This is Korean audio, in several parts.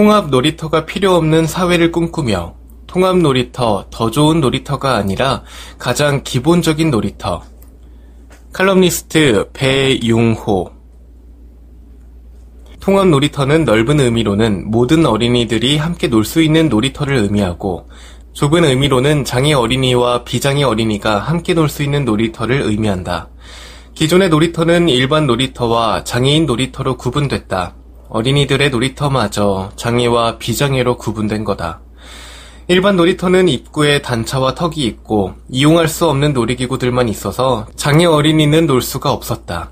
통합 놀이터가 필요 없는 사회를 꿈꾸며 통합 놀이터, 더 좋은 놀이터가 아니라 가장 기본적인 놀이터. 칼럼니스트 배용호. 통합 놀이터는 넓은 의미로는 모든 어린이들이 함께 놀 수 있는 놀이터를 의미하고 좁은 의미로는 장애 어린이와 비장애 어린이가 함께 놀 수 있는 놀이터를 의미한다. 기존의 놀이터는 일반 놀이터와 장애인 놀이터로 구분됐다. 어린이들의 놀이터마저 장애와 비장애로 구분된 거다. 일반 놀이터는 입구에 단차와 턱이 있고 이용할 수 없는 놀이기구들만 있어서 장애 어린이는 놀 수가 없었다.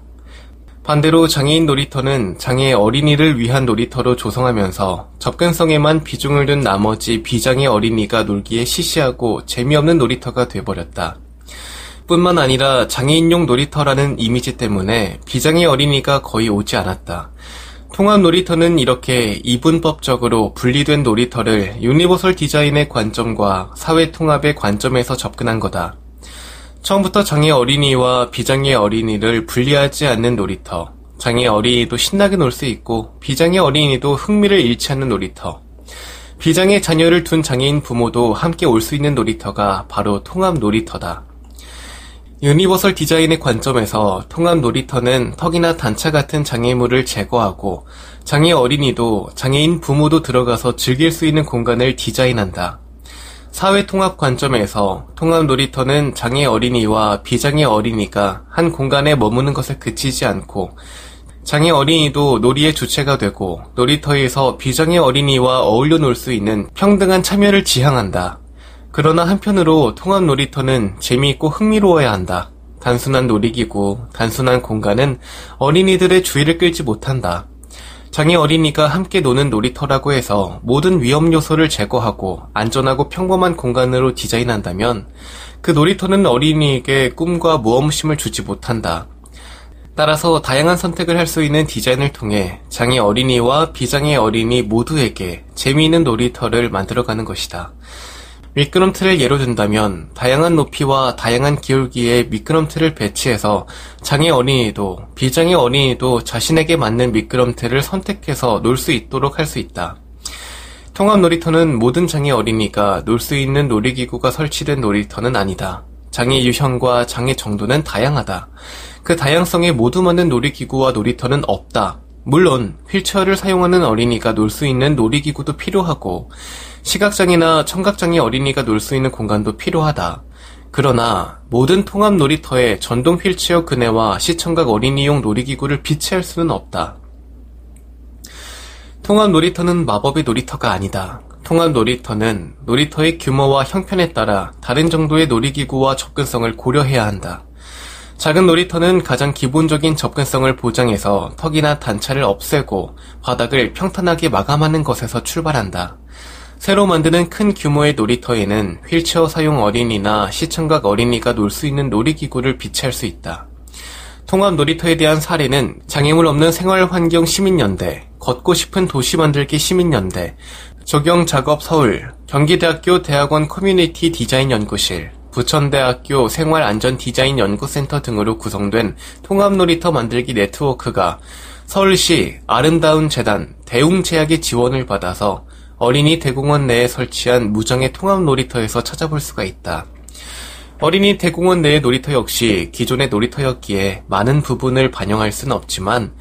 반대로 장애인 놀이터는 장애 어린이를 위한 놀이터로 조성하면서 접근성에만 비중을 둔 나머지 비장애 어린이가 놀기에 시시하고 재미없는 놀이터가 돼버렸다. 뿐만 아니라 장애인용 놀이터라는 이미지 때문에 비장애 어린이가 거의 오지 않았다. 통합 놀이터는 이렇게 이분법적으로 분리된 놀이터를 유니버설 디자인의 관점과 사회 통합의 관점에서 접근한 거다. 처음부터 장애 어린이와 비장애 어린이를 분리하지 않는 놀이터. 장애 어린이도 신나게 놀 수 있고 비장애 어린이도 흥미를 잃지 않는 놀이터. 비장애 자녀를 둔 장애인 부모도 함께 올 수 있는 놀이터가 바로 통합 놀이터다. 유니버설 디자인의 관점에서 통합 놀이터는 턱이나 단차 같은 장애물을 제거하고 장애 어린이도 장애인 부모도 들어가서 즐길 수 있는 공간을 디자인한다. 사회 통합 관점에서 통합 놀이터는 장애 어린이와 비장애 어린이가 한 공간에 머무는 것에 그치지 않고 장애 어린이도 놀이의 주체가 되고 놀이터에서 비장애 어린이와 어울려 놀 수 있는 평등한 참여를 지향한다. 그러나 한편으로 통합 놀이터는 재미있고 흥미로워야 한다. 단순한 놀이기구, 단순한 공간은 어린이들의 주의를 끌지 못한다. 장애 어린이가 함께 노는 놀이터라고 해서 모든 위험 요소를 제거하고 안전하고 평범한 공간으로 디자인한다면 그 놀이터는 어린이에게 꿈과 모험심을 주지 못한다. 따라서 다양한 선택을 할 수 있는 디자인을 통해 장애 어린이와 비장애 어린이 모두에게 재미있는 놀이터를 만들어가는 것이다. 미끄럼틀을 예로 든다면 다양한 높이와 다양한 기울기의 미끄럼틀을 배치해서 장애 어린이도 비장애 어린이도 자신에게 맞는 미끄럼틀을 선택해서 놀 수 있도록 할 수 있다. 통합 놀이터는 모든 장애 어린이가 놀 수 있는 놀이기구가 설치된 놀이터는 아니다. 장애 유형과 장애 정도는 다양하다. 그 다양성에 모두 맞는 놀이기구와 놀이터는 없다. 물론 휠체어를 사용하는 어린이가 놀 수 있는 놀이기구도 필요하고 시각장애나 청각장애 어린이가 놀 수 있는 공간도 필요하다. 그러나 모든 통합 놀이터에 전동 휠체어 그네와 시청각 어린이용 놀이기구를 비치할 수는 없다. 통합 놀이터는 마법의 놀이터가 아니다. 통합 놀이터는 놀이터의 규모와 형편에 따라 다른 정도의 놀이기구와 접근성을 고려해야 한다. 작은 놀이터는 가장 기본적인 접근성을 보장해서 턱이나 단차를 없애고 바닥을 평탄하게 마감하는 것에서 출발한다. 새로 만드는 큰 규모의 놀이터에는 휠체어 사용 어린이나 시청각 어린이가 놀 수 있는 놀이기구를 비치할 수 있다. 통합 놀이터에 대한 사례는 장애물 없는 생활환경 시민연대, 걷고 싶은 도시 만들기 시민연대, 적용 작업 서울, 경기대학교 대학원 커뮤니티 디자인 연구실, 부천대학교 생활안전디자인 연구센터 등으로 구성된 통합 놀이터 만들기 네트워크가 서울시 아름다운 재단 대웅제약의 지원을 받아서 어린이 대공원 내에 설치한 무장의 통합 놀이터에서 찾아볼 수가 있다. 어린이 대공원 내의 놀이터 역시 기존의 놀이터였기에 많은 부분을 반영할 수는 없지만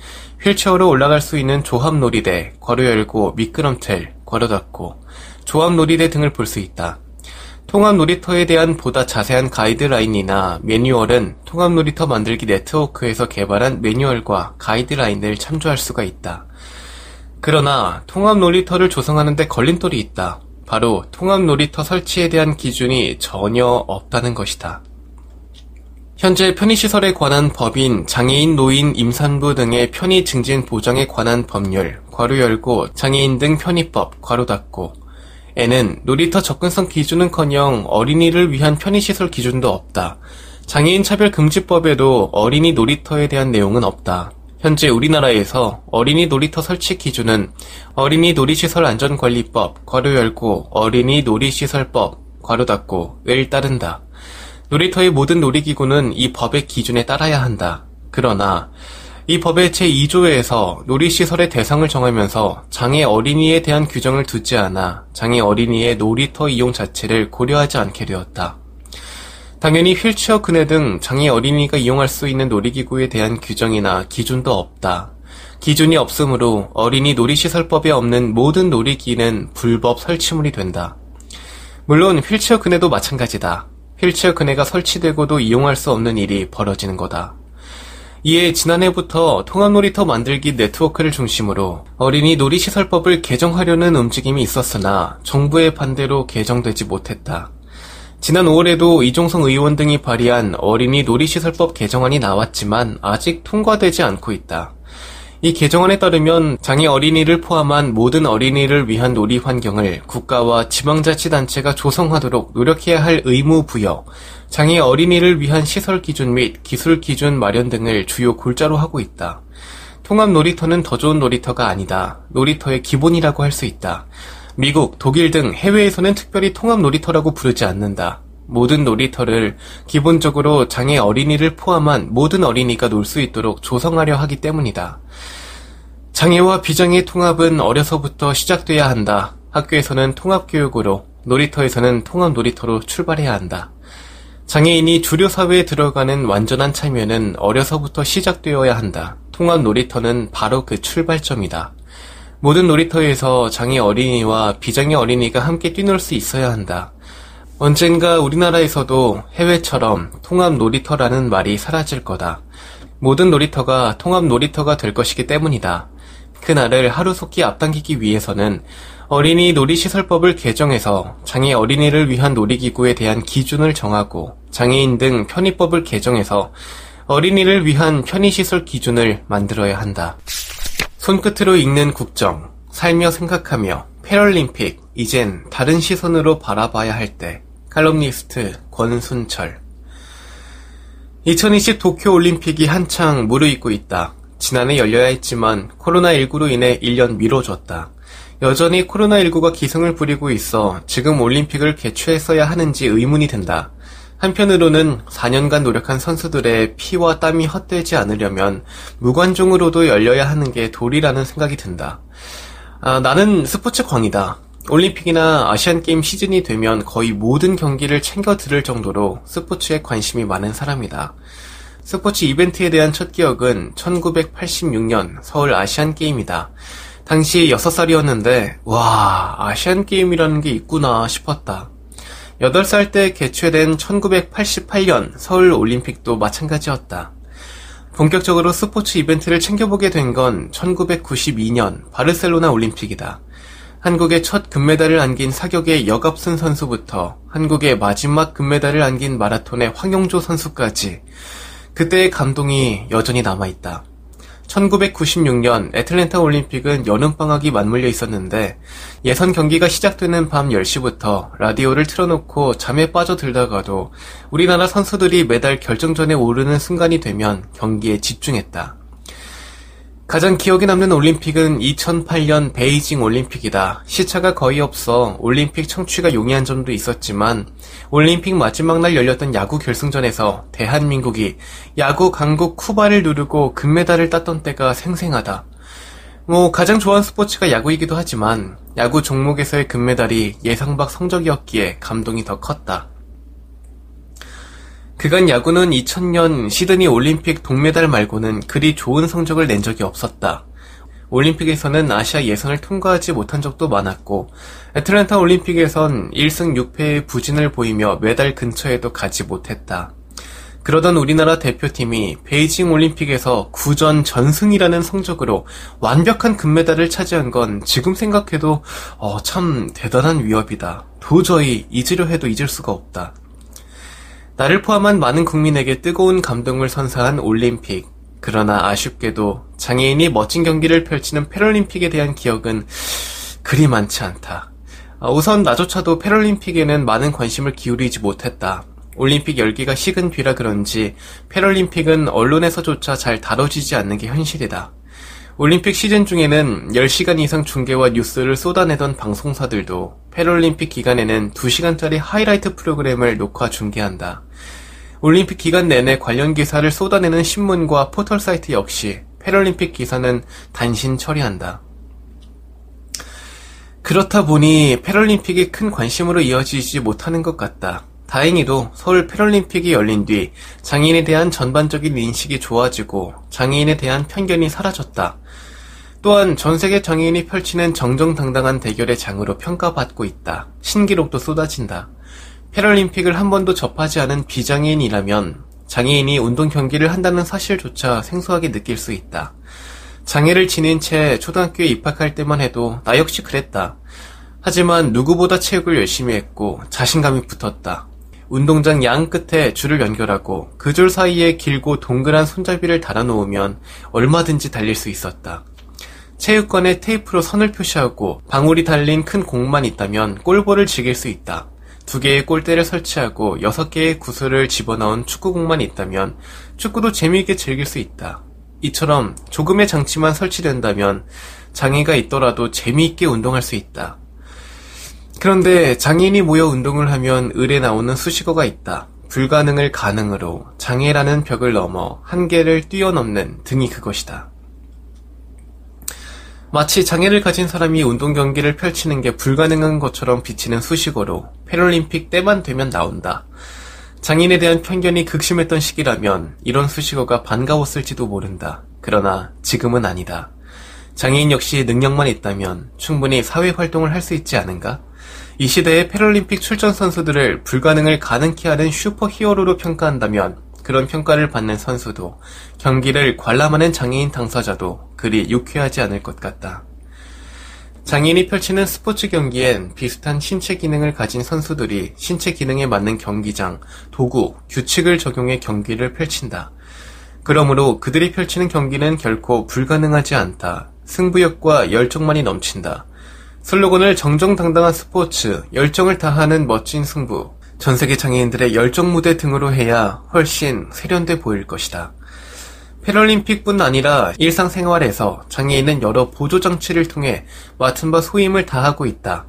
휠체어로 올라갈 수 있는 조합 놀이대, 괄호 열고 미끄럼틀, 괄호 닫고 조합 놀이대 등을 볼 수 있다. 통합 놀이터에 대한 보다 자세한 가이드라인이나 매뉴얼은 통합 놀이터 만들기 네트워크에서 개발한 매뉴얼과 가이드라인을 참조할 수가 있다. 그러나 통합 놀이터를 조성하는데 걸림돌이 있다. 바로 통합 놀이터 설치에 대한 기준이 전혀 없다는 것이다. 현재 편의시설에 관한 법인 장애인 노인 임산부 등의 편의 증진 보장에 관한 법률 괄호 열고 장애인 등 편의법 괄호 닫고 에는 놀이터 접근성 기준은커녕 어린이를 위한 편의시설 기준도 없다. 장애인 차별금지법에도 어린이 놀이터에 대한 내용은 없다. 현재 우리나라에서 어린이 놀이터 설치 기준은 어린이 놀이시설 안전관리법 괄호 열고 어린이 놀이시설법 괄호 닫고 을 따른다. 놀이터의 모든 놀이기구는 이 법의 기준에 따라야 한다. 그러나 이 법의 제2조에서 놀이시설의 대상을 정하면서 장애 어린이에 대한 규정을 두지 않아 장애 어린이의 놀이터 이용 자체를 고려하지 않게 되었다. 당연히 휠체어 그네 등 장애 어린이가 이용할 수 있는 놀이기구에 대한 규정이나 기준도 없다. 기준이 없으므로 어린이 놀이시설법에 없는 모든 놀이기는 불법 설치물이 된다. 물론 휠체어 그네도 마찬가지다. 휠체어 그네가 설치되고도 이용할 수 없는 일이 벌어지는 거다. 이에 지난해부터 통합놀이터 만들기 네트워크를 중심으로 어린이 놀이시설법을 개정하려는 움직임이 있었으나 정부의 반대로 개정되지 못했다. 지난 5월에도 이종성 의원 등이 발의한 어린이 놀이시설법 개정안이 나왔지만 아직 통과되지 않고 있다. 이 개정안에 따르면 장애 어린이를 포함한 모든 어린이를 위한 놀이 환경을 국가와 지방자치단체가 조성하도록 노력해야 할 의무 부여, 장애 어린이를 위한 시설 기준 및 기술 기준 마련 등을 주요 골자로 하고 있다. 통합 놀이터는 더 좋은 놀이터가 아니다. 놀이터의 기본이라고 할 수 있다. 미국, 독일 등 해외에서는 특별히 통합 놀이터라고 부르지 않는다. 모든 놀이터를 기본적으로 장애 어린이를 포함한 모든 어린이가 놀 수 있도록 조성하려 하기 때문이다. 장애와 비장애 통합은 어려서부터 시작돼야 한다. 학교에서는 통합교육으로, 놀이터에서는 통합 놀이터로 출발해야 한다. 장애인이 주류 사회에 들어가는 완전한 참여는 어려서부터 시작되어야 한다. 통합 놀이터는 바로 그 출발점이다. 모든 놀이터에서 장애 어린이와 비장애 어린이가 함께 뛰놀 수 있어야 한다. 언젠가 우리나라에서도 해외처럼 통합 놀이터라는 말이 사라질 거다. 모든 놀이터가 통합 놀이터가 될 것이기 때문이다. 그날을 하루속히 앞당기기 위해서는 어린이 놀이시설법을 개정해서 장애 어린이를 위한 놀이기구에 대한 기준을 정하고 장애인 등 편의법을 개정해서 어린이를 위한 편의시설 기준을 만들어야 한다. 손끝으로 읽는 국정, 살며 생각하며 패럴림픽, 이젠 다른 시선으로 바라봐야 할 때. 칼럼니스트 권순철 2020 도쿄올림픽이 한창 무르익고 있다. 지난해 열려야 했지만 코로나19로 인해 1년 미뤄졌다. 여전히 코로나19가 기승을 부리고 있어 지금 올림픽을 개최했어야 하는지 의문이 든다. 한편으로는 4년간 노력한 선수들의 피와 땀이 헛되지 않으려면 무관중으로도 열려야 하는 게 도리라는 생각이 든다. 아, 나는 스포츠 광이다. 올림픽이나 아시안게임 시즌이 되면 거의 모든 경기를 챙겨 들을 정도로 스포츠에 관심이 많은 사람이다. 스포츠 이벤트에 대한 첫 기억은 1986년 서울 아시안 게임이다. 당시 6살이었는데, 와, 아시안 게임이라는 게 있구나 싶었다. 8살 때 개최된 1988년 서울 올림픽도 마찬가지였다. 본격적으로 스포츠 이벤트를 챙겨보게 된 건 1992년 바르셀로나 올림픽이다. 한국의 첫 금메달을 안긴 사격의 여갑순 선수부터 한국의 마지막 금메달을 안긴 마라톤의 황용조 선수까지 그때의 감동이 여전히 남아있다. 1996년 애틀랜타 올림픽은 여름방학이 맞물려 있었는데 예선 경기가 시작되는 밤 10시부터 라디오를 틀어놓고 잠에 빠져들다가도 우리나라 선수들이 메달 결정전에 오르는 순간이 되면 경기에 집중했다. 가장 기억에 남는 올림픽은 2008년 베이징 올림픽이다. 시차가 거의 없어 올림픽 청취가 용이한 점도 있었지만 올림픽 마지막 날 열렸던 야구 결승전에서 대한민국이 야구 강국 쿠바를 누르고 금메달을 땄던 때가 생생하다. 뭐 가장 좋아하는 스포츠가 야구이기도 하지만 야구 종목에서의 금메달이 예상 밖 성적이었기에 감동이 더 컸다. 그간 야구는 2000년 시드니 올림픽 동메달 말고는 그리 좋은 성적을 낸 적이 없었다. 올림픽에서는 아시아 예선을 통과하지 못한 적도 많았고 애틀랜타 올림픽에선 1승 6패의 부진을 보이며 메달 근처에도 가지 못했다. 그러던 우리나라 대표팀이 베이징 올림픽에서 9전 전승이라는 성적으로 완벽한 금메달을 차지한 건 지금 생각해도 어, 참 대단한 위협이다. 도저히 잊으려 해도 잊을 수가 없다. 나를 포함한 많은 국민에게 뜨거운 감동을 선사한 올림픽. 그러나 아쉽게도 장애인이 멋진 경기를 펼치는 패럴림픽에 대한 기억은 그리 많지 않다. 아, 우선 나조차도 패럴림픽에는 많은 관심을 기울이지 못했다. 올림픽 열기가 식은 뒤라 그런지 패럴림픽은 언론에서조차 잘 다뤄지지 않는 게 현실이다. 올림픽 시즌 중에는 10시간 이상 중계와 뉴스를 쏟아내던 방송사들도 패럴림픽 기간에는 2시간짜리 하이라이트 프로그램을 녹화 중계한다. 올림픽 기간 내내 관련 기사를 쏟아내는 신문과 포털 사이트 역시 패럴림픽 기사는 단신 처리한다. 그렇다 보니 패럴림픽이 큰 관심으로 이어지지 못하는 것 같다. 다행히도 서울 패럴림픽이 열린 뒤 장애인에 대한 전반적인 인식이 좋아지고 장애인에 대한 편견이 사라졌다. 또한 전 세계 장애인이 펼치는 정정당당한 대결의 장으로 평가받고 있다. 신기록도 쏟아진다. 패럴림픽을 한 번도 접하지 않은 비장애인이라면 장애인이 운동 경기를 한다는 사실조차 생소하게 느낄 수 있다. 장애를 지닌 채 초등학교에 입학할 때만 해도 나 역시 그랬다. 하지만 누구보다 체육을 열심히 했고 자신감이 붙었다. 운동장 양 끝에 줄을 연결하고 그 줄 사이에 길고 동그란 손잡이를 달아놓으면 얼마든지 달릴 수 있었다. 체육관에 테이프로 선을 표시하고 방울이 달린 큰 공만 있다면 골볼을 즐길 수 있다. 두 개의 골대를 설치하고 여섯 개의 구슬을 집어넣은 축구공만 있다면 축구도 재미있게 즐길 수 있다. 이처럼 조금의 장치만 설치된다면 장애가 있더라도 재미있게 운동할 수 있다. 그런데 장애인이 모여 운동을 하면 을에 나오는 수식어가 있다. 불가능을 가능으로 장애라는 벽을 넘어 한계를 뛰어넘는 등이 그것이다. 마치 장애를 가진 사람이 운동 경기를 펼치는 게 불가능한 것처럼 비치는 수식어로 패럴림픽 때만 되면 나온다. 장인에 대한 편견이 극심했던 시기라면 이런 수식어가 반가웠을지도 모른다. 그러나 지금은 아니다. 장애인 역시 능력만 있다면 충분히 사회 활동을 할 수 있지 않은가? 이 시대의 패럴림픽 출전 선수들을 불가능을 가능케 하는 슈퍼 히어로로 평가한다면 그런 평가를 받는 선수도 경기를 관람하는 장애인 당사자도 그리 유쾌하지 않을 것 같다. 장애인이 펼치는 스포츠 경기엔 비슷한 신체 기능을 가진 선수들이 신체 기능에 맞는 경기장, 도구, 규칙을 적용해 경기를 펼친다. 그러므로 그들이 펼치는 경기는 결코 불가능하지 않다. 승부욕과 열정만이 넘친다. 슬로건을 정정당당한 스포츠, 열정을 다하는 멋진 승부, 전 세계 장애인들의 열정 무대 등으로 해야 훨씬 세련돼 보일 것이다. 패럴림픽뿐 아니라 일상생활에서 장애인은 여러 보조장치를 통해 맡은 바 소임을 다하고 있다.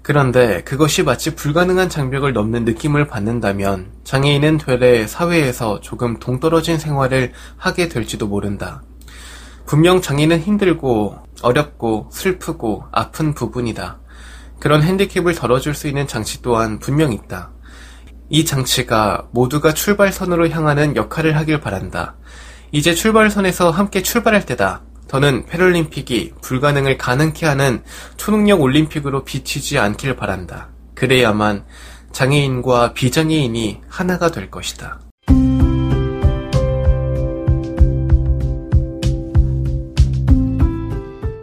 그런데 그것이 마치 불가능한 장벽을 넘는 느낌을 받는다면 장애인은 되레 사회에서 조금 동떨어진 생활을 하게 될지도 모른다. 분명 장애는 힘들고 어렵고 슬프고 아픈 부분이다. 그런 핸디캡을 덜어줄 수 있는 장치 또한 분명 있다. 이 장치가 모두가 출발선으로 향하는 역할을 하길 바란다. 이제 출발선에서 함께 출발할 때다. 더는 패럴림픽이 불가능을 가능케 하는 초능력 올림픽으로 비치지 않길 바란다. 그래야만 장애인과 비장애인이 하나가 될 것이다.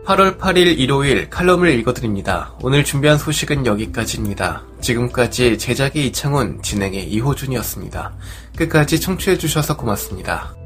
8월 8일 일요일 칼럼을 읽어드립니다. 오늘 준비한 소식은 여기까지입니다. 지금까지 제작의 이창훈, 진행의 이호준이었습니다. 끝까지 청취해주셔서 고맙습니다.